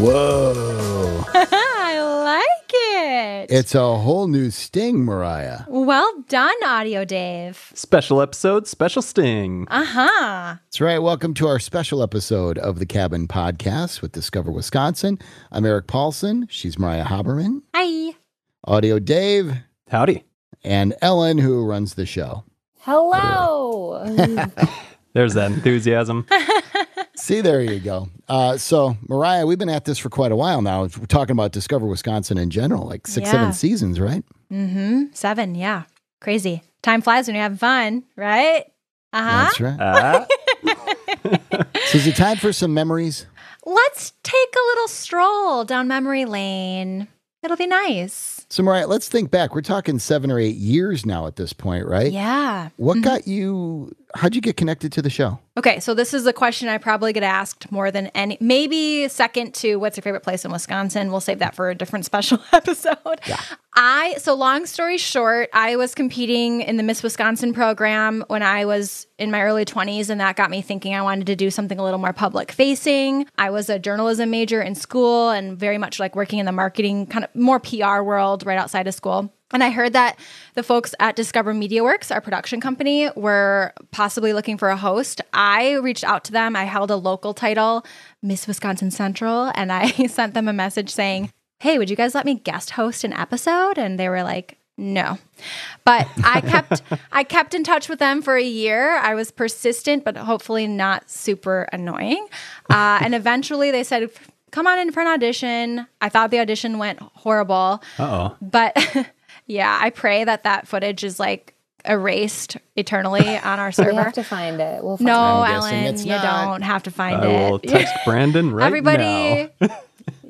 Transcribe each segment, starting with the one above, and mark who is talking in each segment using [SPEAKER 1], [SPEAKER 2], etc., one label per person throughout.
[SPEAKER 1] Whoa.
[SPEAKER 2] I like it.
[SPEAKER 1] It's a whole new sting, Mariah.
[SPEAKER 2] well done, Audio Dave.
[SPEAKER 3] Special episode, special sting.
[SPEAKER 2] Uh huh.
[SPEAKER 1] That's right. Welcome to our special episode of the Cabin Podcast with Discover Wisconsin. I'm Eric Paulsen. She's Mariah Haberman,
[SPEAKER 2] Hi.
[SPEAKER 1] Audio Dave,
[SPEAKER 3] Howdy.
[SPEAKER 1] and Ellen, who runs the show.
[SPEAKER 4] Hello.
[SPEAKER 3] There's that enthusiasm.
[SPEAKER 1] See, there you go. Uh, so, Mariah, we've been at this for quite a while now. We're talking about Discover Wisconsin in general, like six,
[SPEAKER 2] Yeah.
[SPEAKER 1] seven seasons, right?
[SPEAKER 2] Mm-hmm. Seven. Yeah. Crazy. Time flies when you're having fun, right? Uh huh.
[SPEAKER 1] That's right.
[SPEAKER 3] Ah,
[SPEAKER 1] So, is it time for some memories?
[SPEAKER 2] Let's take a little stroll down memory lane. It'll be nice.
[SPEAKER 1] So, Mariah, let's think back. We're talking seven or eight years now at this point, right?
[SPEAKER 2] Yeah.
[SPEAKER 1] What mm-hmm. got you? How'd you get connected to the show?
[SPEAKER 2] Okay, so this is a question I probably get asked more than any, maybe second to what's your favorite place in Wisconsin. We'll save that for a different special episode.
[SPEAKER 1] Yeah.
[SPEAKER 2] I, so long story short, I was competing in the Miss Wisconsin program when I was in my early 20s, and that got me thinking I wanted to do something a little more public facing. I was a journalism major in school and very much like working in the marketing, kind of more PR world right outside of school. And I heard that the folks at Discover Media Works, our production company, were possibly looking for a host. I reached out to them. I held a local title, Miss Wisconsin Central, and I sent them a message saying, Hey, would you guys let me guest host an episode? And they were like, no. But I kept I kept in touch with them for a year. I was persistent, but hopefully not super annoying. Uh, and eventually they said, come on in for an audition. I thought the audition went horrible.
[SPEAKER 3] uh oh.
[SPEAKER 2] But yeah, I pray that that footage is like erased eternally on our server.
[SPEAKER 4] we have to find it. We'll find
[SPEAKER 2] no,
[SPEAKER 1] I'm guessing
[SPEAKER 2] Ellen,
[SPEAKER 1] it's
[SPEAKER 2] you
[SPEAKER 1] not.
[SPEAKER 2] don't have to find it.
[SPEAKER 3] I will text Brandon right
[SPEAKER 2] Everybody,
[SPEAKER 3] now.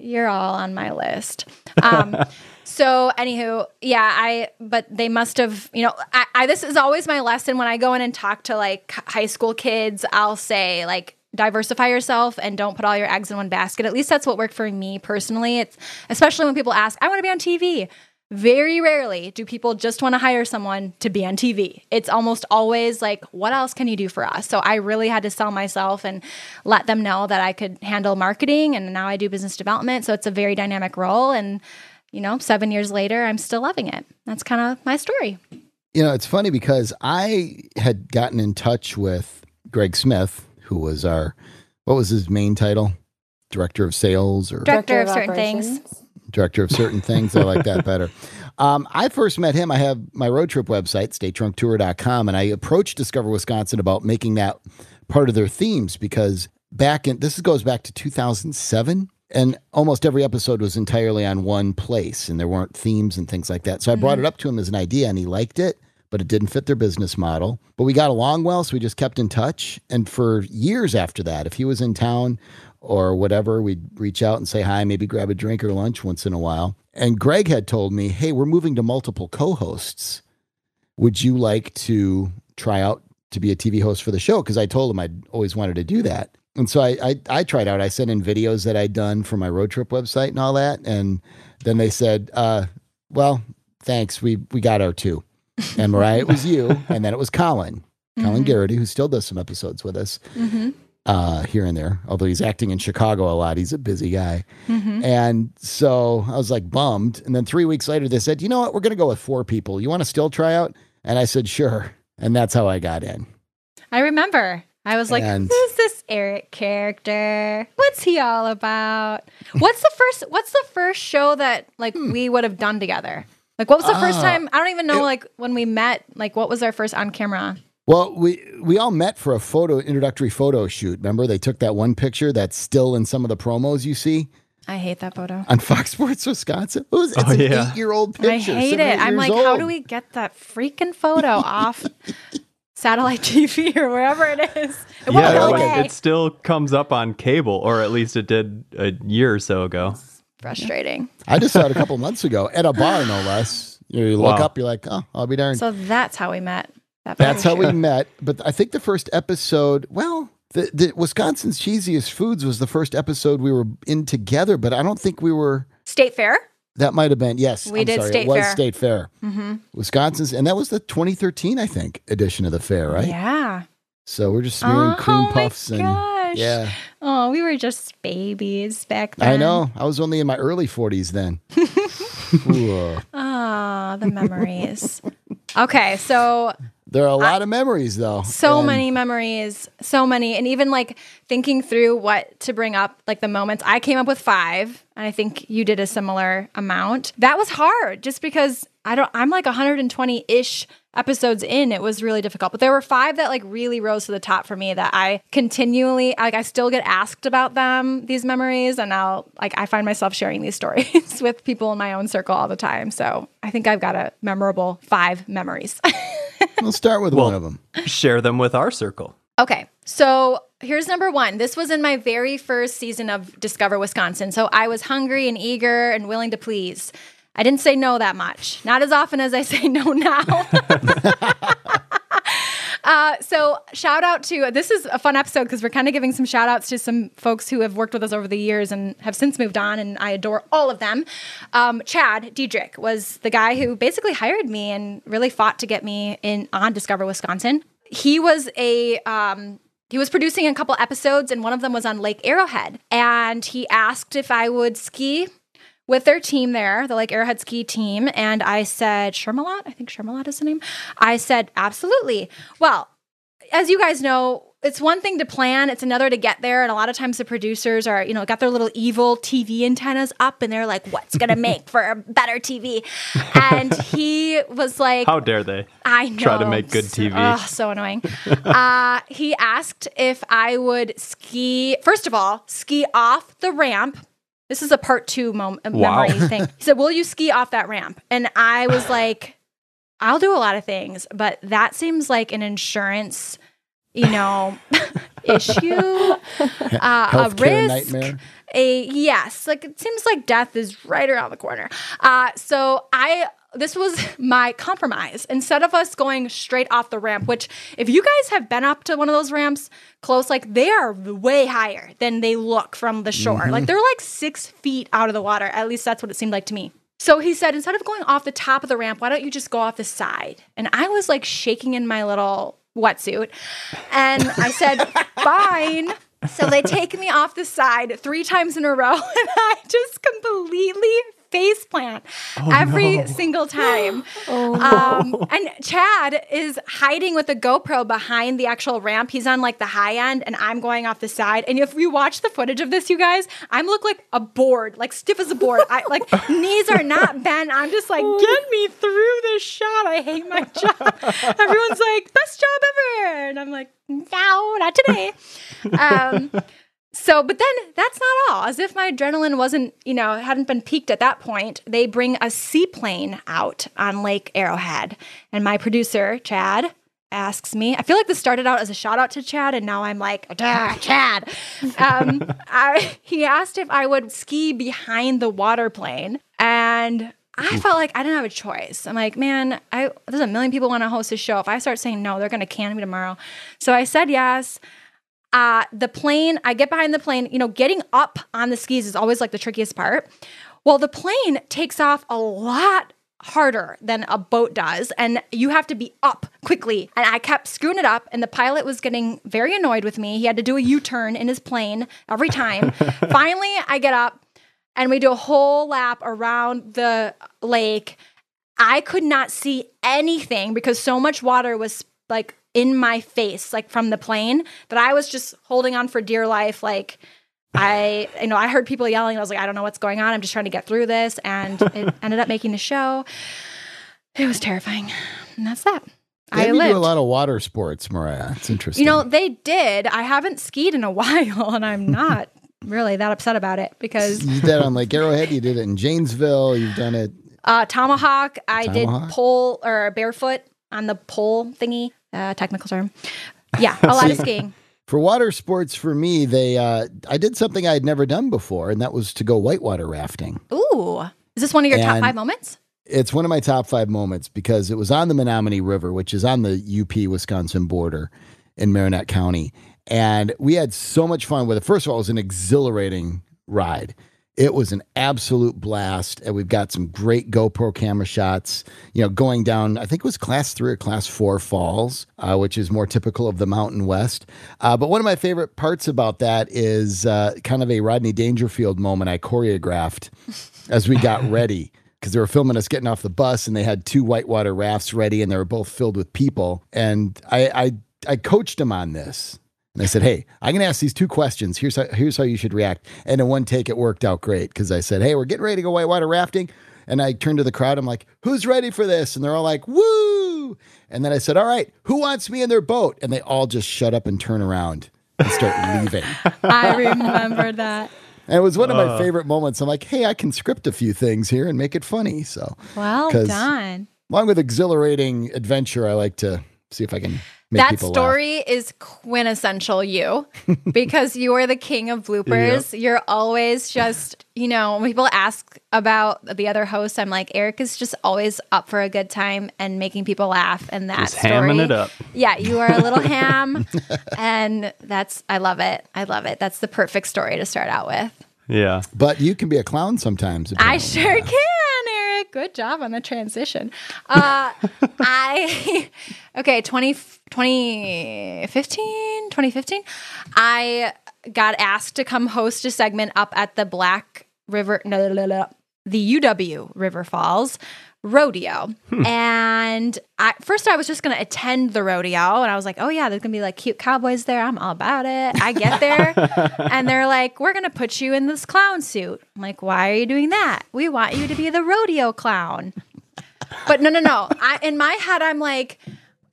[SPEAKER 2] You're all on my list. Um, so, anywho, yeah, I, but they must have, you know, I, I, this is always my lesson when I go in and talk to like high school kids, I'll say, like, diversify yourself and don't put all your eggs in one basket. At least that's what worked for me personally. It's especially when people ask, I want to be on TV. Very rarely do people just want to hire someone to be on TV. It's almost always like, what else can you do for us? So I really had to sell myself and let them know that I could handle marketing and now I do business development. So it's a very dynamic role. And, you know, seven years later, I'm still loving it. That's kind of my story.
[SPEAKER 1] You know, it's funny because I had gotten in touch with Greg Smith, who was our, what was his main title? Director of sales or
[SPEAKER 2] Director of certain things.
[SPEAKER 1] Director of certain things. I like that better. Um, I first met him. I have my road trip website, statetrunktour.com, and I approached Discover Wisconsin about making that part of their themes because back in this goes back to 2007 and almost every episode was entirely on one place and there weren't themes and things like that. So I brought it up to him as an idea and he liked it, but it didn't fit their business model. But we got along well, so we just kept in touch. And for years after that, if he was in town or whatever, we'd reach out and say hi, maybe grab a drink or lunch once in a while. And Greg had told me, hey, we're moving to multiple co hosts. Would you like to try out to be a TV host for the show? Because I told him I'd always wanted to do that. And so I, I, I tried out. I sent in videos that I'd done for my road trip website and all that. And then they said, uh, well, thanks. We, we got our two. And Mariah, it was you. And then it was Colin, Colin Garrity, who still does some episodes with us
[SPEAKER 2] Mm-hmm.
[SPEAKER 1] Uh, here and there. Although he's acting in Chicago a lot, he's a busy guy.
[SPEAKER 2] Mm-hmm.
[SPEAKER 1] And so I was like bummed. And then three weeks later, they said, you know what? We're going to go with four people. You want to still try out? And I said, sure. And that's how I got in.
[SPEAKER 2] I remember. I was like,
[SPEAKER 1] And-
[SPEAKER 2] who's this Eric character? What's he all about? What's the first what's the first show that like we would have done together? Like what was the first
[SPEAKER 1] Ah,
[SPEAKER 2] time? I don't even know
[SPEAKER 1] it-
[SPEAKER 2] like when we met, like what was our first on camera?
[SPEAKER 1] Well, we we all met for a photo introductory photo shoot. Remember, they took that one picture that's still in some of the promos you see
[SPEAKER 2] I hate that photo.
[SPEAKER 1] on Fox Sports Wisconsin. It was, oh, it's
[SPEAKER 3] Oh,
[SPEAKER 1] an
[SPEAKER 3] yeah.
[SPEAKER 1] eight year old picture.
[SPEAKER 2] I hate it. I'm
[SPEAKER 1] years
[SPEAKER 2] like, how do we get that freaking photo off satellite TV or wherever it is? It won't
[SPEAKER 3] Yeah,
[SPEAKER 2] go away.
[SPEAKER 3] it still comes up on cable, or at least it did a year or so ago.
[SPEAKER 2] It's frustrating.
[SPEAKER 1] I just saw it a couple months ago at a bar, no less. You, know, you look
[SPEAKER 3] Wow.
[SPEAKER 1] up, you're like, oh, I'll be darned.
[SPEAKER 2] So that's how we met. That
[SPEAKER 1] That's how we met. But I think the first episode, well, the, the Wisconsin's Cheesiest Foods was the first episode we were in together, but I don't think we were.
[SPEAKER 2] State Fair.
[SPEAKER 1] That might have been yes.
[SPEAKER 2] We
[SPEAKER 1] I'm
[SPEAKER 2] did
[SPEAKER 1] sorry,
[SPEAKER 2] State
[SPEAKER 1] it was
[SPEAKER 2] Fair.
[SPEAKER 1] State Fair,
[SPEAKER 2] Mm-hmm.
[SPEAKER 1] Wisconsin's, and that was the 2013, I think, edition of the fair, right?
[SPEAKER 2] Yeah.
[SPEAKER 1] So we're just smearing cream
[SPEAKER 2] oh
[SPEAKER 1] puffs
[SPEAKER 2] my
[SPEAKER 1] and
[SPEAKER 2] gosh.
[SPEAKER 1] Yeah.
[SPEAKER 2] Oh, we were just babies back then.
[SPEAKER 1] I know. I was only in my early 40s then.
[SPEAKER 2] Ah, the memories. okay, so
[SPEAKER 1] There are a lot of memories, though.
[SPEAKER 2] so
[SPEAKER 1] And
[SPEAKER 2] many memories, so many, and even like thinking through what to bring up, like the moments. I came up with five, and I think you did a similar amount. That was hard, just because I don't. I'm like 120 ish episodes in. It was really difficult, but there were five that like really rose to the top for me. That I continually like. I still get asked about them, these memories, and I'll like. I find myself sharing these stories with people in my own circle all the time. So I think I've got a memorable five memories.
[SPEAKER 1] We'll start with one of them.
[SPEAKER 3] Share them with our circle.
[SPEAKER 2] Okay. So here's number one. This was in my very first season of Discover Wisconsin. So I was hungry and eager and willing to please. I didn't say no that much, not as often as I say no now. uh, so shout out to this is a fun episode because we're kind of giving some shout outs to some folks who have worked with us over the years and have since moved on, and I adore all of them. Um, Chad Diedrich was the guy who basically hired me and really fought to get me in on Discover Wisconsin. He was a um, he was producing a couple episodes, and one of them was on Lake Arrowhead. And he asked if I would ski with their team there, the Lake Arrowhead ski team. And I said, Shermalot, I think Shermalot is the name. I said, absolutely. Well, as you guys know, it's one thing to plan, it's another to get there. And a lot of times the producers are, you know, got their little evil TV antennas up and they're like, what's going to make for a better TV? And he was like,
[SPEAKER 3] How dare they?
[SPEAKER 2] I know.
[SPEAKER 3] Try to make good TV.
[SPEAKER 2] Oh, so annoying. uh, he asked if I would ski, first of all, ski off the ramp. This is a part two mom-
[SPEAKER 3] Wow.
[SPEAKER 2] memory thing. He said, Will you ski off that ramp? And I was like, I'll do a lot of things, but that seems like an insurance, you know, issue, uh, a risk
[SPEAKER 1] nightmare.
[SPEAKER 2] a yes like it seems like death is right around the corner uh so i this was my compromise. Instead of us going straight off the ramp which if you guys have been up to one of those ramps close like they are way higher than they look from the shore. Like mm-hmm. they're like six feet out of the water. At least that's what it seemed like to me. So he said instead of going off the top of the ramp why don't you just go off the side? And i was like shaking in my little wetsuit. And i said fine. So they take me off the side three times in a row, and I just completely face plant every single time. um, and Chad is hiding with a GoPro behind the actual ramp. He's on like the high end, and I'm going off the side. And if you watch the footage of this, you guys, I'm look like a board, like stiff as a board. I like knees are not bent. I'm just like, get me through this shot. I hate my job. Everyone's like, best job ever, and I'm like, no, not today. Um, so, but then that's not all. As if my adrenaline wasn't, you know, hadn't been peaked at that point, they bring a seaplane out on Lake Arrowhead. And my producer, Chad, asks me, I feel like this started out as a shout out to Chad, and now I'm like, "Duh, Chad. Um, I, he asked if I would ski behind the water plane. And I felt like I didn't have a choice. I'm like, man, I there's a million people want to host this show. If I start saying no, they're gonna can me tomorrow. So I said yes. Uh, the plane, I get behind the plane, you know, getting up on the skis is always like the trickiest part. Well, the plane takes off a lot harder than a boat does, and you have to be up quickly. And I kept screwing it up, and the pilot was getting very annoyed with me. He had to do a U turn in his plane every time. Finally, I get up and we do a whole lap around the lake. I could not see anything because so much water was like in my face, like from the plane, that I was just holding on for dear life. Like, I, you know, I heard people yelling. I was like, I don't know what's going on. I'm just trying to get through this. And it ended up making the show. It was terrifying. And that's that.
[SPEAKER 1] They
[SPEAKER 2] I lived.
[SPEAKER 1] do a lot of water sports, Mariah. It's interesting.
[SPEAKER 2] You know, they did. I haven't skied in a while, and I'm not really that upset about it because
[SPEAKER 1] you did that on Lake Arrowhead. You did it in Janesville. You've done it.
[SPEAKER 2] uh, tomahawk, I
[SPEAKER 1] Tomahawk?
[SPEAKER 2] did pole or barefoot on the pole thingy, uh, technical term. Yeah, a lot of skiing.
[SPEAKER 1] For water sports, for me, they uh, I did something I had never done before, and that was to go whitewater rafting.
[SPEAKER 2] Ooh, is this one of your top five moments?
[SPEAKER 1] It's one of my top five moments because it was on the Menominee River, which is on the UP Wisconsin border in Marinette County. And we had so much fun with it. First of all, it was an exhilarating ride. It was an absolute blast. And we've got some great GoPro camera shots, you know, going down, I think it was class three or class four falls, uh, which is more typical of the Mountain West. Uh, but one of my favorite parts about that is uh, kind of a Rodney Dangerfield moment I choreographed as we got ready because they were filming us getting off the bus and they had two whitewater rafts ready and they were both filled with people. And I, I, I coached them on this. And I said, "Hey, I'm going to ask these two questions. Here's how, here's how you should react." And in one take, it worked out great because I said, "Hey, we're getting ready to go whitewater rafting," and I turned to the crowd. I'm like, "Who's ready for this?" And they're all like, "Woo!" And then I said, "All right, who wants me in their boat?" And they all just shut up and turn around and start leaving.
[SPEAKER 2] I remember that.
[SPEAKER 1] And it was one of my uh. favorite moments. I'm like, "Hey, I can script a few things here and make it funny." So,
[SPEAKER 2] well done.
[SPEAKER 1] along with exhilarating adventure, I like to see if I can make
[SPEAKER 2] that
[SPEAKER 1] people laugh.
[SPEAKER 2] story is quintessential you because you are the king of bloopers. You're always just, you know, when people ask about the other hosts, I'm like, Eric is just always up for a good time and making people laugh. And that
[SPEAKER 3] Just
[SPEAKER 2] story,
[SPEAKER 3] hamming it up.
[SPEAKER 2] Yeah, you are a little ham, and that's I love it. I love it. That's the perfect story to start out with.
[SPEAKER 3] Yeah.
[SPEAKER 1] But you can be a clown sometimes.
[SPEAKER 2] I sure can, Eric. Good job on the transition. Uh, I, okay, 20, 2015, 2015, I got asked to come host a segment up at the Black River, no, no, no, the UW River Falls rodeo. Hmm. And I, first I was just going to attend the rodeo and I was like, oh yeah, there's going to be like cute cowboys there. I'm all about it. I get there and they're like, we're going to put you in this clown suit. I'm like, why are you doing that? We want you to be the rodeo clown. But no, no, no. I, in my head, I'm like,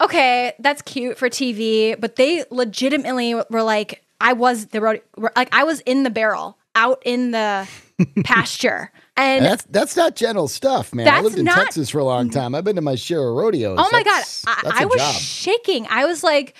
[SPEAKER 2] okay, that's cute for TV. But they legitimately were like, I was the rodeo, like I was in the barrel out in the pasture. And
[SPEAKER 1] That's that's not gentle stuff, man. I lived in
[SPEAKER 2] not-
[SPEAKER 1] Texas for a long time. I've been to my share of rodeos.
[SPEAKER 2] Oh my god,
[SPEAKER 1] That's-
[SPEAKER 2] I,
[SPEAKER 1] that's
[SPEAKER 2] was
[SPEAKER 1] job.
[SPEAKER 2] shaking. I was like,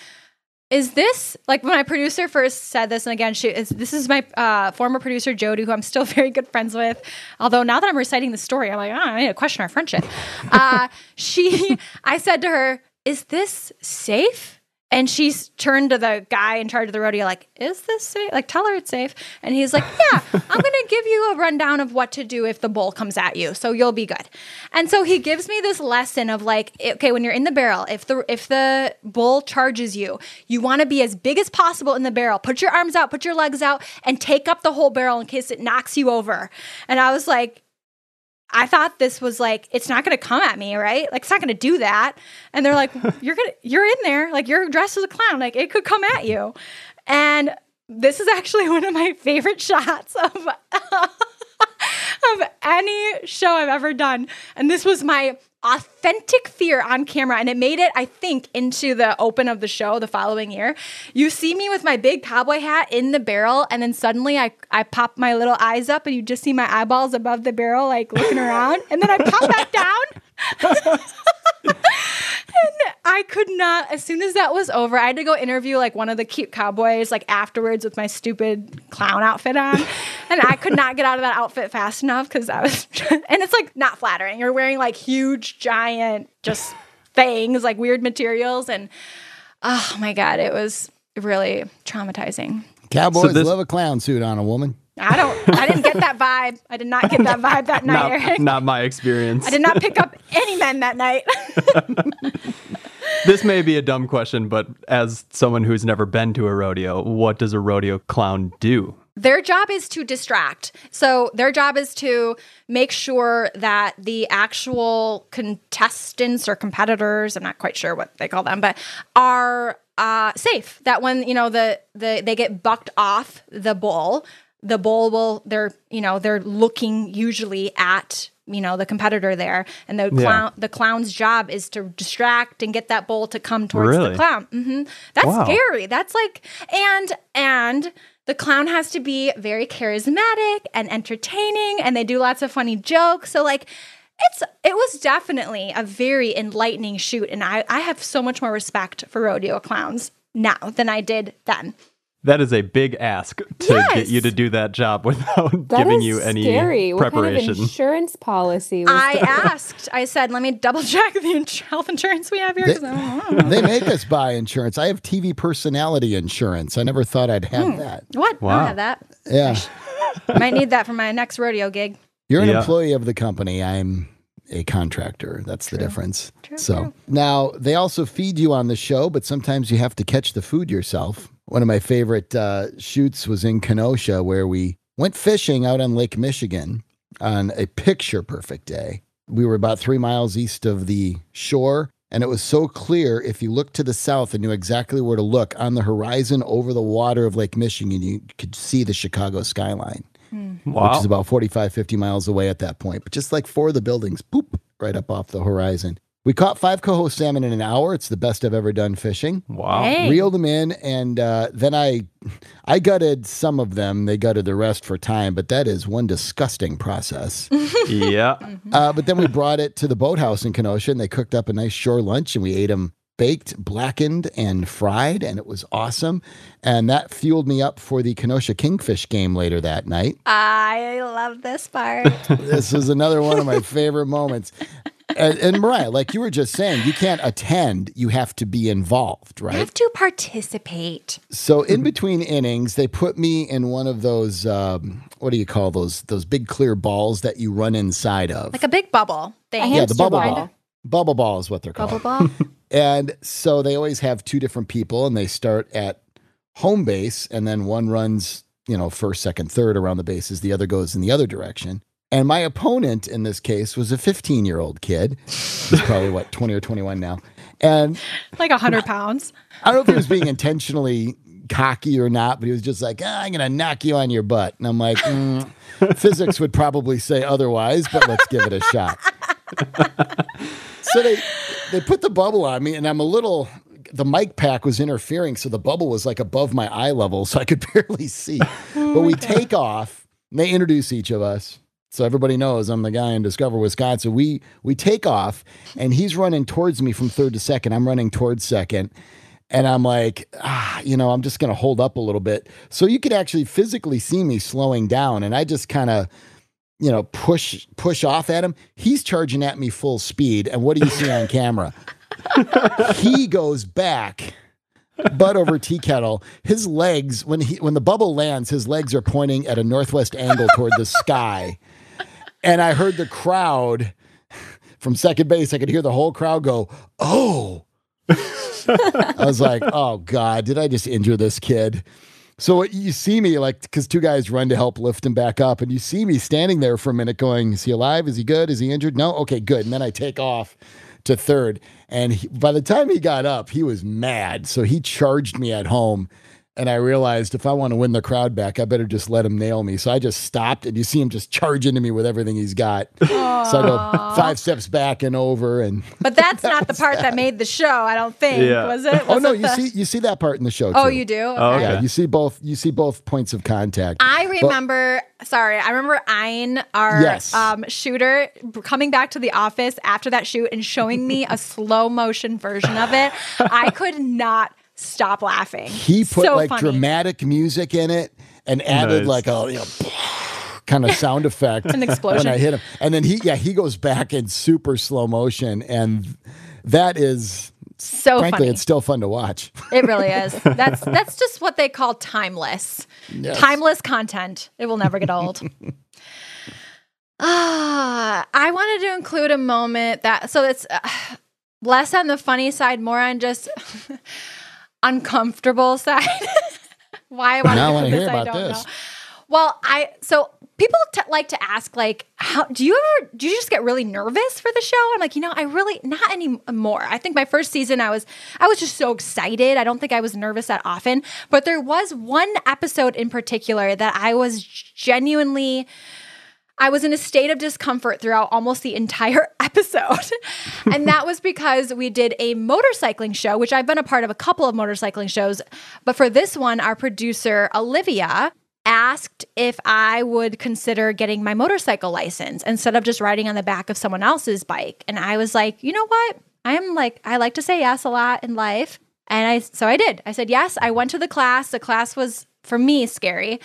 [SPEAKER 2] "Is this like when my producer first said this?" And again, she is, this is my uh, former producer Jody, who I'm still very good friends with. Although now that I'm reciting the story, I'm like, oh, I need to question our friendship. uh, she, I said to her, "Is this safe?" And she's turned to the guy in charge of the rodeo, like, is this safe? Like, tell her it's safe. And he's like, yeah, I'm going to give you a rundown of what to do if the bull comes at you. So you'll be good. And so he gives me this lesson of like, okay, when you're in the barrel, if the, if the bull charges you, you want to be as big as possible in the barrel. Put your arms out, put your legs out, and take up the whole barrel in case it knocks you over. And I was like, I thought this was like it's not going to come at me, right? Like it's not going to do that. And they're like, you're gonna, you're in there, like you're dressed as a clown, like it could come at you. And this is actually one of my favorite shots of of any show I've ever done. And this was my authentic fear on camera and it made it I think into the open of the show the following year. You see me with my big cowboy hat in the barrel and then suddenly I I pop my little eyes up and you just see my eyeballs above the barrel like looking around and then I pop back down. And I could not, as soon as that was over, I had to go interview like one of the cute cowboys like afterwards with my stupid clown outfit on. And I could not get out of that outfit fast enough because I was, and it's like not flattering. You're wearing like huge, giant, just things, like weird materials. And oh my God, it was really traumatizing.
[SPEAKER 1] Cowboys
[SPEAKER 3] So this-
[SPEAKER 1] love a clown suit on a woman.
[SPEAKER 2] I don't, I didn't get that vibe. I did not get that vibe that night,
[SPEAKER 3] Not,
[SPEAKER 2] Eric.
[SPEAKER 3] not my experience.
[SPEAKER 2] I did not pick up any men that night.
[SPEAKER 3] This may be a dumb question, but as someone who's never been to a rodeo, what does a rodeo clown do?
[SPEAKER 2] their job is to distract. So their job is to make sure that the actual contestants or competitors, I'm not quite sure what they call them, but are uh, safe. That when, you know, the, the they get bucked off the bull, the bull will they're, you know, they're looking usually at you know the competitor there. And the clown the clown's job is to distract and get that bull to come towards
[SPEAKER 3] Really?
[SPEAKER 2] the clown. Hmm that's
[SPEAKER 3] Wow.
[SPEAKER 2] scary. That's like and and the clown has to be very charismatic and entertaining and they do lots of funny jokes. So like it's it was definitely a very enlightening shoot and i i have so much more respect for rodeo clowns now than i did then
[SPEAKER 3] That is a big ask to get you to do that job without
[SPEAKER 4] That
[SPEAKER 3] giving
[SPEAKER 4] is
[SPEAKER 3] you any
[SPEAKER 4] scary. What kind of insurance policy was
[SPEAKER 2] i
[SPEAKER 4] that?
[SPEAKER 2] asked i said let me double check the health insurance we have here 'cause I
[SPEAKER 1] they make us buy insurance. I have TV personality insurance. I never thought I'd have
[SPEAKER 2] Hmm.
[SPEAKER 1] that.
[SPEAKER 2] what i
[SPEAKER 3] Wow.
[SPEAKER 2] don't have that
[SPEAKER 1] Yeah.
[SPEAKER 2] Might need that for my next rodeo gig.
[SPEAKER 1] You're an
[SPEAKER 3] Yeah.
[SPEAKER 1] employee of the company. I'm a contractor. That's the difference.
[SPEAKER 2] True,
[SPEAKER 1] so
[SPEAKER 2] true.
[SPEAKER 1] now they also feed you on the show, but sometimes you have to catch the food yourself. One of my favorite uh, shoots was in Kenosha, where we went fishing out on Lake Michigan on a picture perfect day. We were about three miles east of the shore, and it was so clear. If you looked to the south and knew exactly where to look on the horizon over the water of Lake Michigan, you could see the Chicago skyline which
[SPEAKER 3] Wow.
[SPEAKER 1] is about 45, 50 miles away at that point. But just like four of the buildings, boop, right up off the horizon. We caught five coho salmon in an hour. It's the best I've ever done fishing.
[SPEAKER 3] Wow.
[SPEAKER 2] Hey.
[SPEAKER 1] Reeled them in, and uh, then I, I gutted some of them. They gutted the rest for time, but that is one disgusting process.
[SPEAKER 3] Yeah.
[SPEAKER 1] uh, but then we brought it to the boathouse in Kenosha, and they cooked up a nice shore lunch, and we ate them baked, blackened, and fried, and it was awesome. And that fueled me up for the Kenosha Kingfish game later that night.
[SPEAKER 2] I love this part.
[SPEAKER 1] this is another one of my favorite moments. And, and Mariah, like you were just saying, you can't attend, you have to be involved, right?
[SPEAKER 2] You have to participate.
[SPEAKER 1] So in between innings, they put me in one of those um, what do you call those those big clear balls that you run inside of.
[SPEAKER 2] Like a big bubble thing.
[SPEAKER 4] A
[SPEAKER 1] yeah, the bubble
[SPEAKER 4] ball.
[SPEAKER 1] ball. Bubble ball is what they're called.
[SPEAKER 2] Bubble ball.
[SPEAKER 1] And so they always have two different people, and they start at home base, and then one runs, you know, first, second, third around the bases, the other goes in the other direction. And my opponent in this case was a 15 year old kid. He's probably what, 20 or 21 now. And
[SPEAKER 2] like a hundred pounds.
[SPEAKER 1] I don't know if he was being intentionally cocky or not, but he was just like, ah, I'm going to knock you on your butt. And I'm like, mm, physics would probably say otherwise, but let's give it a shot. so they they put the bubble on me, and I'm a little. The mic pack was interfering, so the bubble was like above my eye level, so I could barely see. but we take off, and they introduce each of us. So everybody knows I'm the guy in Discover Wisconsin. We we take off, and he's running towards me from third to second. I'm running towards second. And I'm like, ah, you know, I'm just going to hold up a little bit. So you could actually physically see me slowing down. And I just kind of, you know, push push off at him. He's charging at me full speed. And what do you see on camera? he goes back, butt over tea kettle. His legs, when he when the bubble lands, his legs are pointing at a northwest angle toward the sky. And I heard the crowd from second base. I could hear the whole crowd go, "Oh." I was like, "Oh God, did I just injure this kid?" So you see me like because two guys run to help lift him back up, and you see me standing there for a minute, going, "Is he alive? Is he good? Is he injured? No, okay, good." And then I take off to third, and he, by the time he got up, he was mad. So he charged me at home. And I realized if I want to win the crowd back, I better just let him nail me. So I just stopped, and you see him just charge into me with everything he's got. So I go five steps back and over, and
[SPEAKER 2] But that's not the part that made the show, I don't think.
[SPEAKER 3] Yeah.
[SPEAKER 2] Was it?
[SPEAKER 1] oh no,
[SPEAKER 2] it
[SPEAKER 1] you
[SPEAKER 2] the-
[SPEAKER 1] see you see that part in the show.
[SPEAKER 2] Oh,
[SPEAKER 1] too.
[SPEAKER 2] you do?
[SPEAKER 3] Oh,
[SPEAKER 2] Okay.
[SPEAKER 3] okay.
[SPEAKER 1] Yeah, you see both. You see both points of contact.
[SPEAKER 2] I remember, sorry, I remember Ein, our
[SPEAKER 1] Yes.
[SPEAKER 2] um, shooter, coming back to the office after that shoot and showing me a slow motion version of it. I could not stop laughing.
[SPEAKER 1] he put
[SPEAKER 2] so
[SPEAKER 1] like
[SPEAKER 2] funny.
[SPEAKER 1] dramatic music in it and added
[SPEAKER 3] Nice.
[SPEAKER 1] like a you know, kind of sound effect
[SPEAKER 2] An explosion.
[SPEAKER 1] when I hit him. And then he yeah he goes back in super slow motion, and that is
[SPEAKER 2] So
[SPEAKER 1] frankly
[SPEAKER 2] funny.
[SPEAKER 1] it's still fun to watch.
[SPEAKER 2] It really is. That's that's just what they call timeless.
[SPEAKER 1] Yes.
[SPEAKER 2] Timeless content. It will never get old. Ah, I wanted to include a moment that so it's uh, less on the funny side, more on just uncomfortable side. Why I want to do this,
[SPEAKER 1] hear
[SPEAKER 2] I
[SPEAKER 1] about
[SPEAKER 2] don't
[SPEAKER 1] this.
[SPEAKER 2] know. Well, I so people t- like to ask like, how do you ever do you just get really nervous for the show? I'm like, you know, I really not anymore. I think my first season, I was I was just so excited. I don't think I was nervous that often, but there was one episode in particular that I was genuinely. I was in a state of discomfort throughout almost the entire episode. and that was because we did a motorcycling show, which I've been a part of a couple of motorcycling shows. But for this one, our producer, Olivia, asked if I would consider getting my motorcycle license instead of just riding on the back of someone else's bike. And I was like, you know what? I am like, I like to say yes a lot in life. And I, so I did. I said yes. I went to the class. The class was for me scary,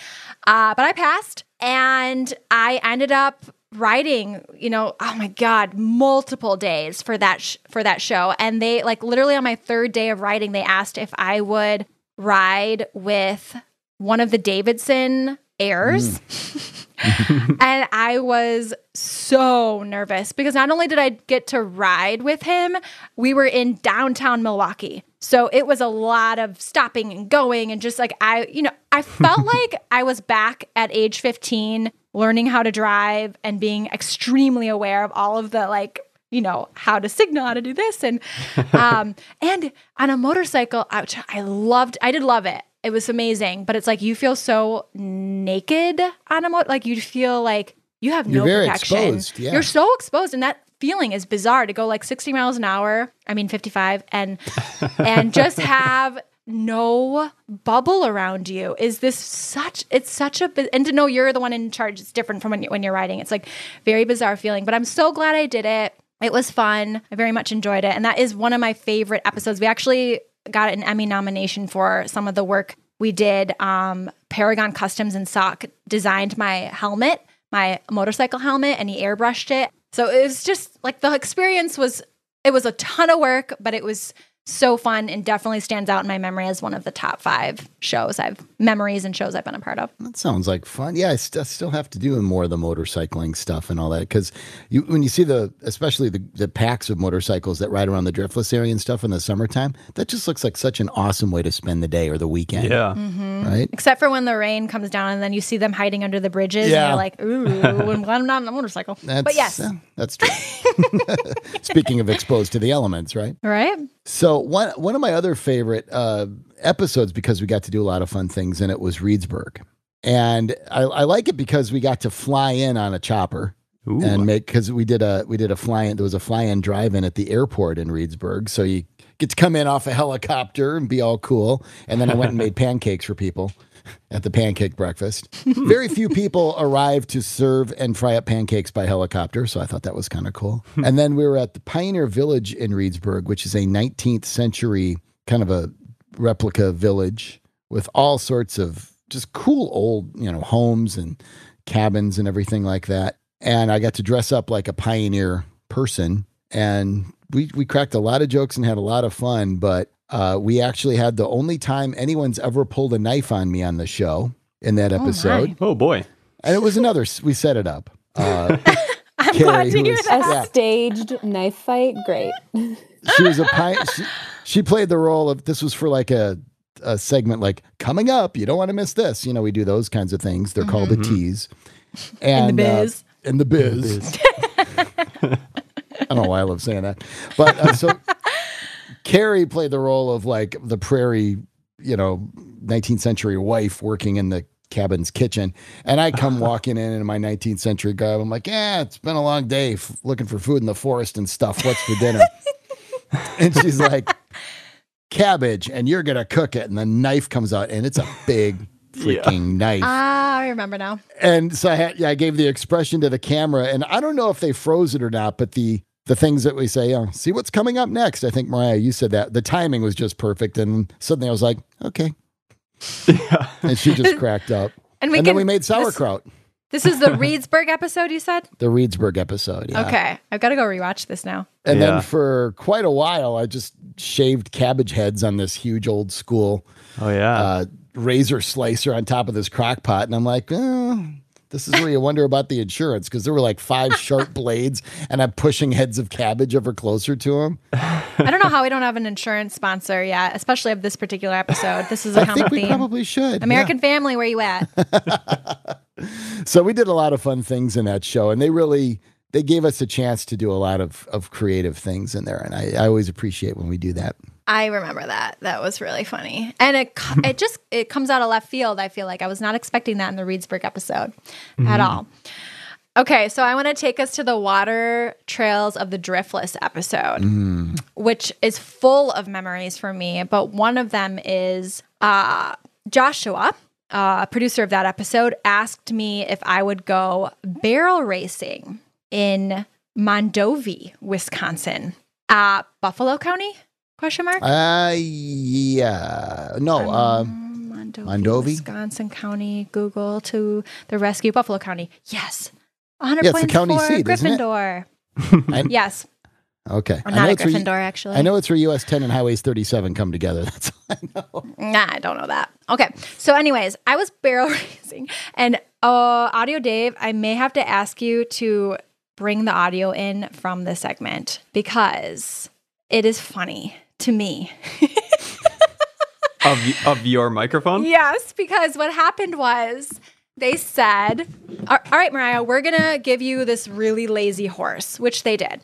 [SPEAKER 2] uh, but I passed. And I ended up writing, you know, oh my god, multiple days for that sh- for that show. And they like literally on my third day of writing, they asked if I would ride with one of the Davidson heirs. Mm. and I was so nervous because not only did I get to ride with him, we were in downtown Milwaukee. So it was a lot of stopping and going and just like I, you know, I felt like I was back at age 15 learning how to drive and being extremely aware of all of the like you know how to signal how to do this and um and on a motorcycle I, I loved i did love it it was amazing but it's like you feel so naked on a motor like you feel like you have
[SPEAKER 1] You're
[SPEAKER 2] no protection
[SPEAKER 1] exposed, yeah.
[SPEAKER 2] you're so exposed and that feeling is bizarre to go like 60 miles an hour i mean 55 and and just have no bubble around you. Is this such it's such a and to know you're the one in charge it's different from when, you, when you're riding. It's like very bizarre feeling but i'm so glad i did it. It was fun. I very much enjoyed it and that is one of my favorite episodes. We actually got an emmy nomination for some of the work we did um, paragon customs and sock designed my helmet my motorcycle helmet and he airbrushed it so it was just like the experience was it was a ton of work but it was so fun and definitely stands out in my memory as one of the top five shows I've memories and shows I've been a part of.
[SPEAKER 1] That sounds like fun. Yeah, I, st- I still have to do more of the motorcycling stuff and all that because you when you see the especially the, the packs of motorcycles that ride around the driftless area and stuff in the summertime, that just looks like such an awesome way to spend the day or the weekend.
[SPEAKER 3] Yeah.
[SPEAKER 1] Right.
[SPEAKER 2] Except for when the rain comes down and then you see them hiding under the bridges
[SPEAKER 1] Yeah.
[SPEAKER 2] and you're like, ooh, I'm glad I'm not on a motorcycle.
[SPEAKER 1] That's,
[SPEAKER 2] but yes,
[SPEAKER 1] uh, that's true. Speaking of exposed to the elements, right?
[SPEAKER 2] right?
[SPEAKER 1] So one one of my other favorite uh, episodes because we got to do a lot of fun things and it was Reedsburg, and I, I like it because we got to fly in on a chopper
[SPEAKER 3] Ooh.
[SPEAKER 1] and make because we did a we did a fly in there was a fly in drive in at the airport in Reedsburg, so you get to come in off a helicopter and be all cool, and then I went and made pancakes for people. At the pancake breakfast, very few people arrived to serve and fry up pancakes by helicopter, so I thought that was kind of cool. Hmm. and then we were at the Pioneer Village in Reedsburg, which is a 19th century kind of a replica village with all sorts of just cool old, you know, homes and cabins and everything like that. And I got to dress up like a pioneer person and we we cracked a lot of jokes and had a lot of fun, but uh, we actually had the only time anyone's ever pulled a knife on me on the show in that episode.
[SPEAKER 3] Oh boy.
[SPEAKER 1] and it was another, we set it up. Uh,
[SPEAKER 2] I'm
[SPEAKER 1] Carrie,
[SPEAKER 2] glad to hear
[SPEAKER 1] was-
[SPEAKER 2] that.
[SPEAKER 4] A
[SPEAKER 1] Yeah.
[SPEAKER 4] staged knife fight, great.
[SPEAKER 1] she was a pi- she, she played the role of this was for like a a segment like coming up you don't want to miss this you know we do those kinds of things they're called a tease and
[SPEAKER 2] the
[SPEAKER 1] uh,
[SPEAKER 2] biz.
[SPEAKER 1] in the biz, i don't know why i love saying that but uh, so carrie played the role of like the prairie you know 19th century wife working in the cabin's kitchen. And i come walking in in my 19th century garb i'm like yeah it's been a long day f- looking for food in the forest and stuff. What's for dinner? And she's like cabbage and you're gonna cook it. And the knife comes out and it's a big freaking knife.
[SPEAKER 2] Ah, I remember now.
[SPEAKER 1] and so I had, yeah, I gave the expression to the camera, and I don't know if they froze it or not, but the the things that we say, oh, see what's coming up next. I think Mariah, you said that the timing was just perfect, and suddenly I was like, okay,
[SPEAKER 3] Yeah.
[SPEAKER 1] and she just cracked up,
[SPEAKER 2] And we
[SPEAKER 1] and
[SPEAKER 2] can
[SPEAKER 1] then we made
[SPEAKER 2] this-
[SPEAKER 1] sauerkraut.
[SPEAKER 2] This, is the Reedsburg episode you said?
[SPEAKER 1] The Reedsburg episode, yeah.
[SPEAKER 2] Okay. I've got to go rewatch this now.
[SPEAKER 1] And
[SPEAKER 3] Yeah.
[SPEAKER 1] then for quite a while, I just shaved cabbage heads on this huge old school
[SPEAKER 3] Oh yeah.
[SPEAKER 1] uh, razor slicer on top of this crock pot. And I'm like, oh, this is where you wonder about the insurance because there were like five sharp blades and I'm pushing heads of cabbage ever closer to them.
[SPEAKER 2] I don't know how we don't have an insurance sponsor yet, especially of this particular episode. This is a
[SPEAKER 1] I
[SPEAKER 2] common
[SPEAKER 1] think we
[SPEAKER 2] theme.
[SPEAKER 1] probably should.
[SPEAKER 2] American Family, where you at?
[SPEAKER 1] So we did a lot of fun things in that show and they really. They gave us a chance to do a lot of, of creative things in there, and I, I always appreciate when we do that.
[SPEAKER 2] I remember that. That was really funny, and it it just it comes out of left field. I feel like I was not expecting that in the Reedsburg episode at all. Okay, so I want to take us to the Water Trails of the Driftless episode, which is full of memories for me. But one of them is uh, Joshua, uh, producer of that episode, asked me if I would go barrel racing in Mondovi, Wisconsin, uh, Buffalo County? Question mark.
[SPEAKER 1] Uh, yeah. No, Um, uh,
[SPEAKER 2] Mondovi,
[SPEAKER 1] Mondovi?
[SPEAKER 2] Wisconsin County. Google to the rescue. Buffalo County. Yes. 100
[SPEAKER 1] Yeah, it's
[SPEAKER 2] points
[SPEAKER 1] county
[SPEAKER 2] for
[SPEAKER 1] seat, isn't it?
[SPEAKER 2] Gryffindor. Yes.
[SPEAKER 1] Okay.
[SPEAKER 2] Or
[SPEAKER 1] I
[SPEAKER 2] not
[SPEAKER 1] know
[SPEAKER 2] a
[SPEAKER 1] it's where
[SPEAKER 2] Gryffindor, actually.
[SPEAKER 1] I know it's where US 10 and Highways 37 come together. That's all I know.
[SPEAKER 2] Nah, I don't know that. Okay. So, anyways, I was barrel racing, and uh, Audio Dave, I may have to ask you to bring the audio in from this segment because it is funny to me.
[SPEAKER 3] of of your microphone.
[SPEAKER 2] Yes, because what happened was they said, "All right, Mariah, we're going to give you this really lazy horse, which they did.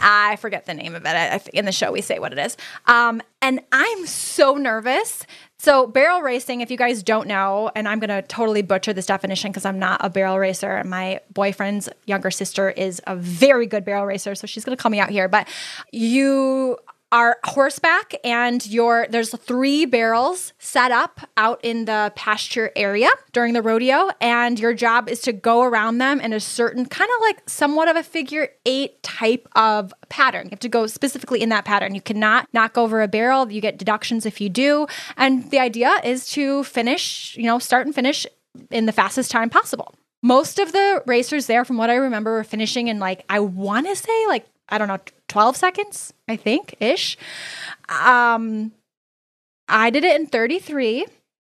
[SPEAKER 2] I forget the name of it. I, I in the show we say what it is. Um, and I'm so nervous. So, barrel racing, if you guys don't know, and I'm going to totally butcher this definition because I'm not a barrel racer. and My boyfriend's younger sister is a very good barrel racer. So, she's going to call me out here. But you are horseback and your there's three barrels set up out in the pasture area during the rodeo and your job is to go around them in a certain kind of like somewhat of a figure eight type of pattern. You have to go specifically in that pattern. You cannot knock over a barrel. You get deductions if you do. And the idea is to finish you know start and finish in the fastest time possible. Most of the racers there from what i remember were finishing in like i want to say like i don't know 12 seconds i think ish um i did it in 33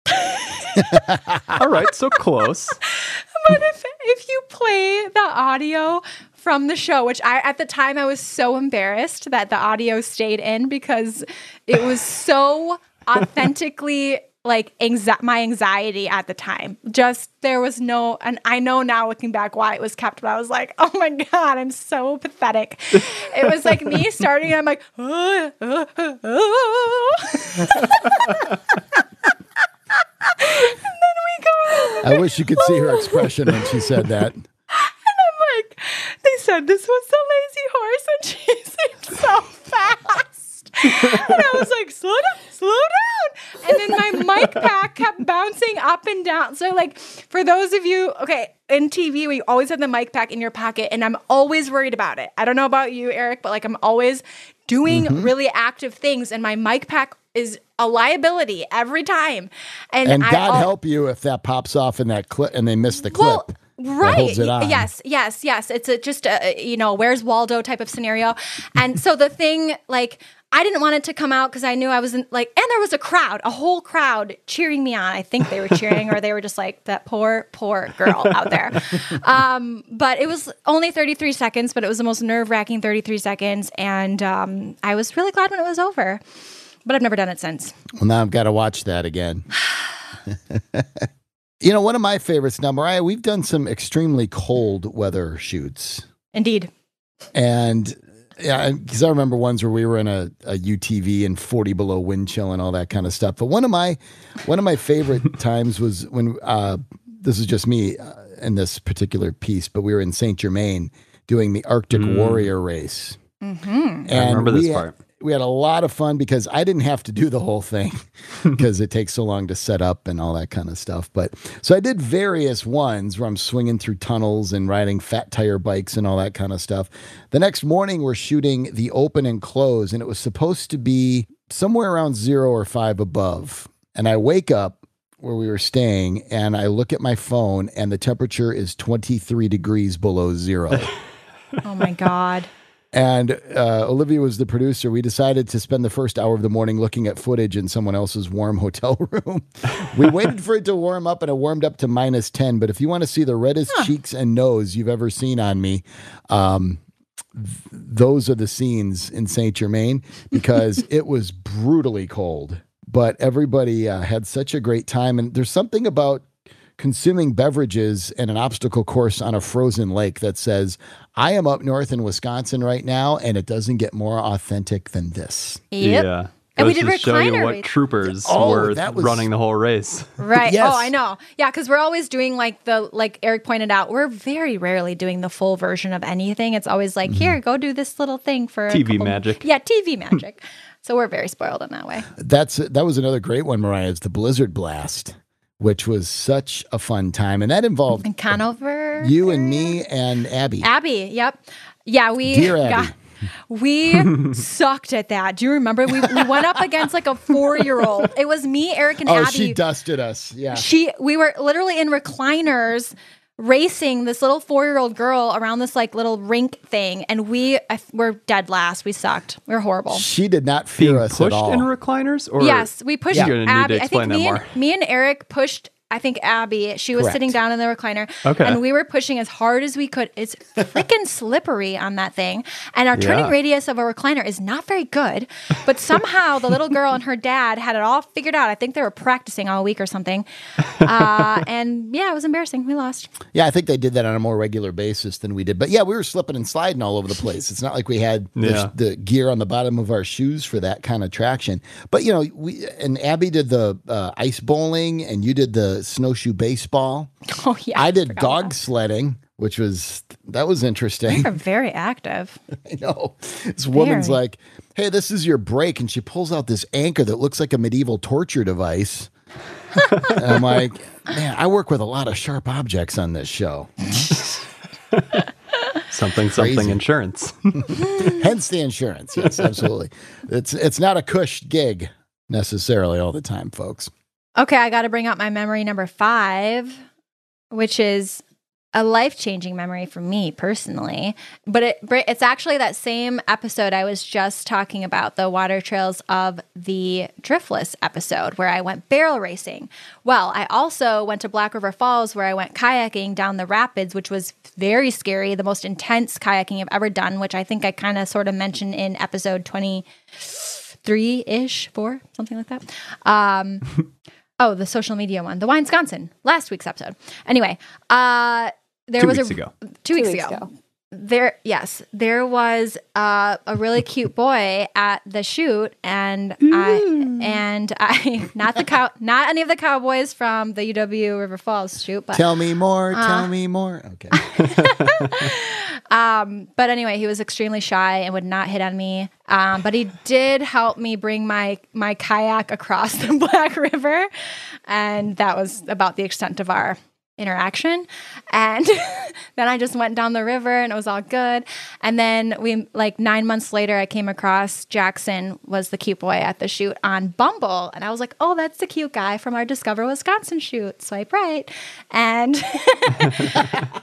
[SPEAKER 3] All right, so close.
[SPEAKER 2] but if if you play the audio from the show which i at the time i was so embarrassed that the audio stayed in because it was so authentically like anxi- my anxiety at the time just there was no and i know now looking back why it was kept but i was like oh my god i'm so pathetic it was like me starting i'm like uh, uh, uh, and then we go
[SPEAKER 1] I wish you could see her expression when she said that.
[SPEAKER 2] And I'm like, they said this was the lazy horse, and she seemed so fast. and I was like, slow down, slow down. And then my mic pack kept bouncing up and down. So, like, for those of you, okay, in TV, we always have the mic pack in your pocket, and I'm always worried about it. I don't know about you, Eric, but like, I'm always doing mm-hmm. really active things, and my mic pack is a liability every time. And,
[SPEAKER 1] And God
[SPEAKER 2] al-
[SPEAKER 1] help you if that pops off in that clip and they miss the clip. that
[SPEAKER 2] right.
[SPEAKER 1] holds it on.
[SPEAKER 2] Yes, yes, yes. It's a, just a, you know, where's Waldo type of scenario. And so the thing, like, I didn't want it to come out because I knew I wasn't like, and there was a crowd, a whole crowd cheering me on. I think they were cheering or they were just like, that poor, poor girl out there. Um, but it was only 33 seconds, but it was the most nerve wracking 33 seconds. And um, I was really glad when it was over. But I've never done it since.
[SPEAKER 1] Well, now I've got to watch that again. you know, one of my favorites now, Mariah, we've done some extremely cold weather shoots.
[SPEAKER 2] Indeed.
[SPEAKER 1] And yeah, because I remember ones where we were in a, a UTV and 40 below wind chill and all that kind of stuff. But one of my one of my favorite times was when uh, this is just me uh, in this particular piece, but we were in Saint Germain doing the Arctic Warrior race. And
[SPEAKER 3] I remember this
[SPEAKER 1] we had-
[SPEAKER 3] part.
[SPEAKER 1] We had a lot of fun because I didn't have to do the whole thing because it takes so long to set up and all that kind of stuff. But so I did various ones where I'm swinging through tunnels and riding fat tire bikes and all that kind of stuff. The next morning, we're shooting the open and close, and it was supposed to be somewhere around zero or five above. And I wake up where we were staying and I look at my phone, and the temperature is 23 degrees below zero.
[SPEAKER 2] Oh my God.
[SPEAKER 1] And uh, Olivia was the producer. We decided to spend the first hour of the morning looking at footage in someone else's warm hotel room. we waited for it to warm up, and it warmed up to minus 10. But if you want to see the reddest cheeks and nose you've ever seen on me, um, th- those are the scenes in Saint Germain because it was brutally cold. But everybody uh, had such a great time. And there's something about consuming beverages and an obstacle course on a frozen lake that says, I am up north in Wisconsin right now, and it doesn't get more authentic than this.
[SPEAKER 2] Yep.
[SPEAKER 3] Yeah.
[SPEAKER 2] And we
[SPEAKER 3] Goes
[SPEAKER 2] did
[SPEAKER 3] to show you what
[SPEAKER 2] race.
[SPEAKER 3] troopers
[SPEAKER 1] Oh,
[SPEAKER 3] were
[SPEAKER 1] that was-
[SPEAKER 3] running the whole race.
[SPEAKER 2] Right.
[SPEAKER 1] Oh, yes.
[SPEAKER 2] Oh, I know. Yeah, because we're always doing like the like Eric pointed out. We're very rarely doing the full version of anything. It's always like, mm-hmm. here, go do this little thing for
[SPEAKER 3] TV
[SPEAKER 2] couple-
[SPEAKER 3] magic.
[SPEAKER 2] Yeah, TV magic. so we're very spoiled in that way.
[SPEAKER 1] That's that was another great one, Mariah. It's the Blizzard Blast, which was such a fun time, and that involved
[SPEAKER 2] And Conover,
[SPEAKER 1] you and me and Abby.
[SPEAKER 2] Abby. Yep. Yeah, we
[SPEAKER 1] Dear Abby.
[SPEAKER 2] got- we sucked at that. Do you remember? We, we went up against like a four year old. It was me, Eric, and
[SPEAKER 1] oh,
[SPEAKER 2] Abby.
[SPEAKER 1] she dusted us. Yeah.
[SPEAKER 2] she we were literally in recliners racing this little four year old girl around this like little rink thing, and we I, we're dead last. We sucked. We were horrible.
[SPEAKER 1] She did not fear
[SPEAKER 3] Being
[SPEAKER 1] us at
[SPEAKER 3] pushed
[SPEAKER 1] all.
[SPEAKER 3] in recliners? Or
[SPEAKER 2] yes, we pushed
[SPEAKER 3] You're need to
[SPEAKER 2] Abby. I think
[SPEAKER 3] that
[SPEAKER 2] me and me and Eric pushed. I think Abby. She was
[SPEAKER 1] Correct.
[SPEAKER 2] sitting down in the recliner,
[SPEAKER 3] Okay.
[SPEAKER 2] and we were pushing as hard as we could. It's freaking slippery on that thing, and our turning
[SPEAKER 3] Yeah.
[SPEAKER 2] radius of a recliner is not very good. But somehow the little girl and her dad had it all figured out. I think they were practicing all week or something. Uh, and yeah, it was embarrassing. We lost.
[SPEAKER 1] Yeah, I think they did that on a more regular basis than we did. But yeah, we were slipping and sliding all over the place. It's not like we had the,
[SPEAKER 3] Yeah.
[SPEAKER 1] the gear on the bottom of our shoes for that kind of traction. But you know, we and Abby did the uh, ice bowling, and you did the snowshoe baseball.
[SPEAKER 2] Oh yeah,
[SPEAKER 1] I did
[SPEAKER 2] forgot
[SPEAKER 1] dog
[SPEAKER 2] about
[SPEAKER 1] sledding, which was that was interesting.
[SPEAKER 2] that. They're very active.
[SPEAKER 1] I know. This woman's like, "Hey, this is your break," and she pulls out this anchor that looks like a medieval torture device. and I'm like, "Man, I work with a lot of sharp objects on this show."
[SPEAKER 3] something,
[SPEAKER 1] Crazy.
[SPEAKER 3] something insurance.
[SPEAKER 1] Hence the insurance. Yes, absolutely. it's it's not a cush gig necessarily all the time, folks.
[SPEAKER 2] Okay, I got to bring up my memory number five, which is a life changing memory for me personally. But it it's actually that same episode I was just talking about, the water trails of the Driftless episode, where I went barrel racing. Well, I also went to Black River Falls, where I went kayaking down the rapids, which was very scary, the most intense kayaking I've ever done, which I think I kind of sort of mentioned in episode 23 ish, four, something like that. Um, Oh, the social media one, the Wine Wisconsin, last week's episode. Anyway, uh, there
[SPEAKER 3] Two
[SPEAKER 2] was
[SPEAKER 3] weeks
[SPEAKER 2] a
[SPEAKER 3] ago.
[SPEAKER 2] two weeks, ago. There, yes, there was uh, a really cute boy at the shoot, and I and I not the cow, not any of the cowboys from the UW River Falls shoot, but
[SPEAKER 1] Tell me more.
[SPEAKER 2] Uh.
[SPEAKER 1] tell me more. Okay.
[SPEAKER 2] Um, but anyway, he was extremely shy and would not hit on me. Um, but he did help me bring my my kayak across the Black River, and that was about the extent of our interaction. And then I just went down the river, and it was all good. And then we like nine months later, I came across Jackson was the cute boy at the shoot on Bumble, and I was like, oh, that's the cute guy from our Discover Wisconsin shoot. Swipe right, and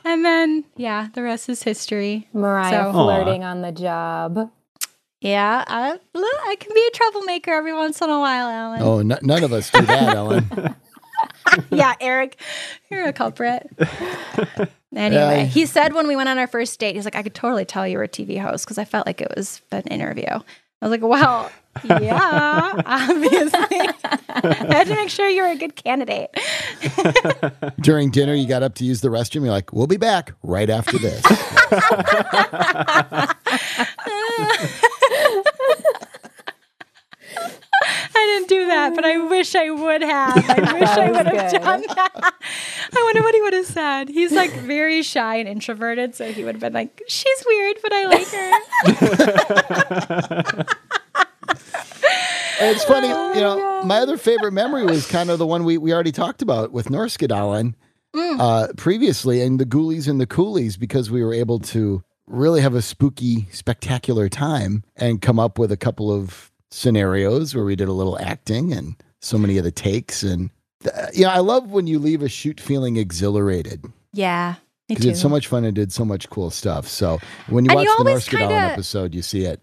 [SPEAKER 2] and then yeah, the rest is history.
[SPEAKER 4] Mariah
[SPEAKER 2] So-
[SPEAKER 4] flirting on the job.
[SPEAKER 2] Yeah, I, I can be a troublemaker every once in a while, Alan.
[SPEAKER 1] Oh, n- none of us do that, Ellen.
[SPEAKER 2] Yeah, Eric, you're a culprit. anyway,
[SPEAKER 1] Yeah.
[SPEAKER 2] he said when we went on our first date, he's like, I could totally tell you were a TV host because I felt like it was an interview. I was like, well, yeah, obviously. I had to make sure you were a good candidate.
[SPEAKER 1] During dinner, you got up to use the restroom. You're like, "We'll be back right after this."
[SPEAKER 2] I didn't do that, but I wish I would have. I wish I would have
[SPEAKER 4] good.
[SPEAKER 2] done that. I wonder what he would have said. He's like very shy and introverted, so he would have been like, "She's weird, but I like her."
[SPEAKER 1] It's funny, you know, my other favorite memory was kind of the one we, we already talked about with Norskedalen uh, previously and the Ghoulies and the Coolies because we were able to really have a spooky, spectacular time and come up with a couple of scenarios where we did a little acting and so many of the takes. And, you know, I love when you leave a shoot feeling exhilarated
[SPEAKER 2] yeah,
[SPEAKER 1] because it's so much fun and did so much cool stuff. So when you
[SPEAKER 2] And
[SPEAKER 1] watch
[SPEAKER 2] you
[SPEAKER 1] the Norskedalen
[SPEAKER 2] kinda-
[SPEAKER 1] episode, you see it.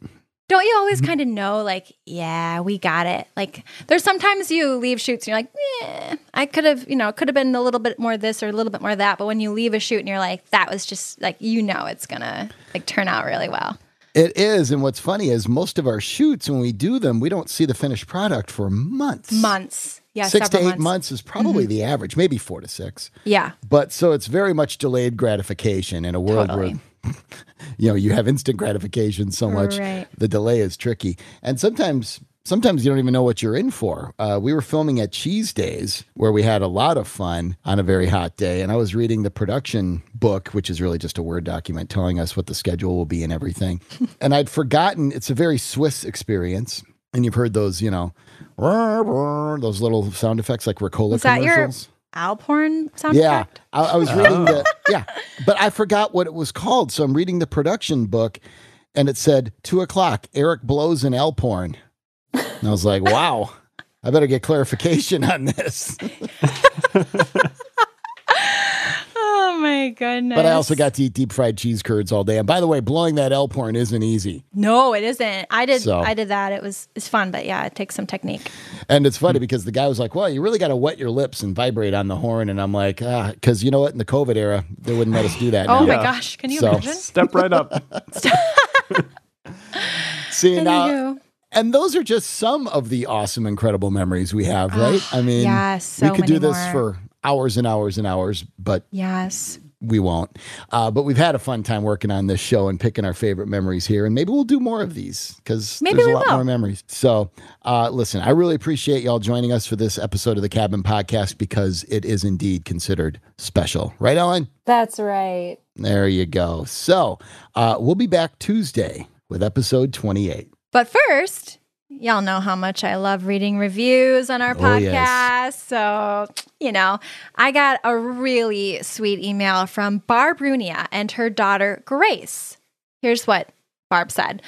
[SPEAKER 2] Don't you always
[SPEAKER 1] Mm-hmm.
[SPEAKER 2] kind of know, like, yeah, we got it? Like, there's sometimes you leave shoots and you're like, eh, I could have, you know, it could have been a little bit more this or a little bit more that. But when you leave a shoot and you're like, that was just like, you know, it's gonna like turn out really well.
[SPEAKER 1] It is. And what's funny is most of our shoots, when we do them, we don't see the finished product for months.
[SPEAKER 2] Months, yeah,
[SPEAKER 1] Six to eight
[SPEAKER 2] several
[SPEAKER 1] months. is probably mm-hmm. the average, maybe four to six.
[SPEAKER 2] Yeah,
[SPEAKER 1] But so it's very much delayed gratification in a world
[SPEAKER 2] Totally.
[SPEAKER 1] where you know you have instant gratification so much
[SPEAKER 2] Right.
[SPEAKER 1] the delay is tricky and sometimes sometimes you don't even know what you're in for uh, we were filming at cheese days where we had a lot of fun on a very hot day and i was reading the production book which is really just a word document telling us what the schedule will be and everything and i'd forgotten it's a very swiss experience and you've heard those you know those little sound effects like Ricola
[SPEAKER 2] Was that your-
[SPEAKER 1] commercials
[SPEAKER 2] Alphorn sound
[SPEAKER 1] yeah. I, I was reading the yeah, but I forgot what it was called. So I'm reading the production book, and it said two o'clock. Eric blows an alphorn, and I was like, wow, I better get clarification on this.
[SPEAKER 2] Oh my my goodness.
[SPEAKER 1] But I also got to eat deep fried cheese curds all day. And by the way, blowing that alphorn isn't easy.
[SPEAKER 2] No, it isn't. I did
[SPEAKER 1] So-
[SPEAKER 2] I did that. It was it's fun, but yeah, it takes some technique.
[SPEAKER 1] And it's funny because the guy was like, "Well, you really got to wet your lips and vibrate on the horn." And I'm like, "Ah, because you know what? In the COVID era, they wouldn't let us do that."
[SPEAKER 2] Oh
[SPEAKER 1] now.
[SPEAKER 2] my
[SPEAKER 3] Yeah.
[SPEAKER 2] gosh, can you
[SPEAKER 1] So-
[SPEAKER 2] imagine?
[SPEAKER 3] Step right up.
[SPEAKER 1] See now,
[SPEAKER 2] Anywho.
[SPEAKER 1] And those are just some of the awesome, incredible memories we have, right? I mean,
[SPEAKER 2] yes, so
[SPEAKER 1] we could do this
[SPEAKER 2] more.
[SPEAKER 1] for hours and hours and hours, but
[SPEAKER 2] Yes.
[SPEAKER 1] we won't. Uh, but we've had a fun time working on this show and picking our favorite memories here, and maybe we'll do more of these because
[SPEAKER 2] Maybe
[SPEAKER 1] there's a
[SPEAKER 2] we
[SPEAKER 1] lot
[SPEAKER 2] will.
[SPEAKER 1] more memories. So, uh, listen, I really appreciate y'all joining us for this episode of the Cabin Podcast because it is indeed considered special, right, Ellen?
[SPEAKER 4] That's right.
[SPEAKER 1] There you go. So, uh, we'll be back Tuesday with episode 28.
[SPEAKER 2] But first, y'all know how much I love reading reviews on our
[SPEAKER 1] Oh,
[SPEAKER 2] podcast.
[SPEAKER 1] yes.
[SPEAKER 2] So, you know, I got a really sweet email from Barb Runia and her daughter Grace. Here's what Barb said.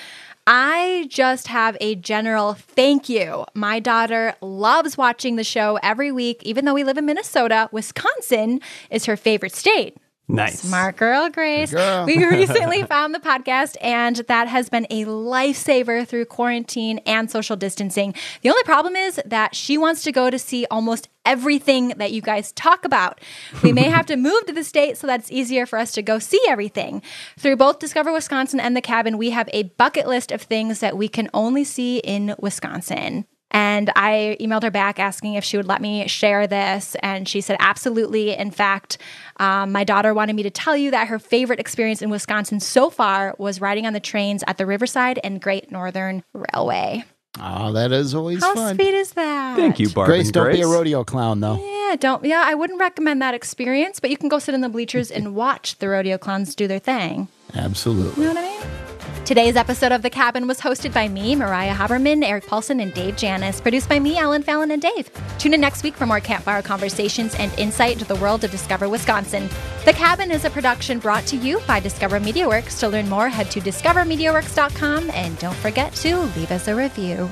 [SPEAKER 2] I just have a general thank you. My daughter loves watching the show every week, even though we live in Minnesota. Wisconsin is her favorite state.
[SPEAKER 3] Nice.
[SPEAKER 2] Smart girl, Grace.
[SPEAKER 1] girl.
[SPEAKER 2] We recently found the podcast, and that has been a lifesaver through quarantine and social distancing. The only problem is that she wants to go to see almost everything that you guys talk about. We may have to move to the state so that's easier for us to go see everything. Through both Discover Wisconsin and The Cabin, we have a bucket list of things that we can only see in Wisconsin. And I emailed her back asking if she would let me share this. And she said, absolutely. In fact, um, my daughter wanted me to tell you that her favorite experience in Wisconsin so far was riding on the trains at the Riverside and Great Northern Railway.
[SPEAKER 1] Oh, that is always
[SPEAKER 2] How
[SPEAKER 1] fun.
[SPEAKER 2] sweet is that?
[SPEAKER 3] Thank you, Barb.
[SPEAKER 1] Grace,
[SPEAKER 3] and
[SPEAKER 1] don't be a rodeo clown, though.
[SPEAKER 2] Yeah, don't. Yeah, I wouldn't recommend that experience, but you can go sit in the bleachers and watch the rodeo clowns do their thing.
[SPEAKER 1] Absolutely.
[SPEAKER 2] You know what I mean? Today's episode of The Cabin was hosted by me, Mariah Haberman, Eric Paulsen, and Dave Janis. Produced by me, Ellen Fallon, and Dave. Tune in next week for more campfire conversations and insight into the world of Discover Wisconsin. The Cabin is a production brought to you by Discover MediaWorks. To learn more, head to discovermediaworks.com and don't forget to leave us a review.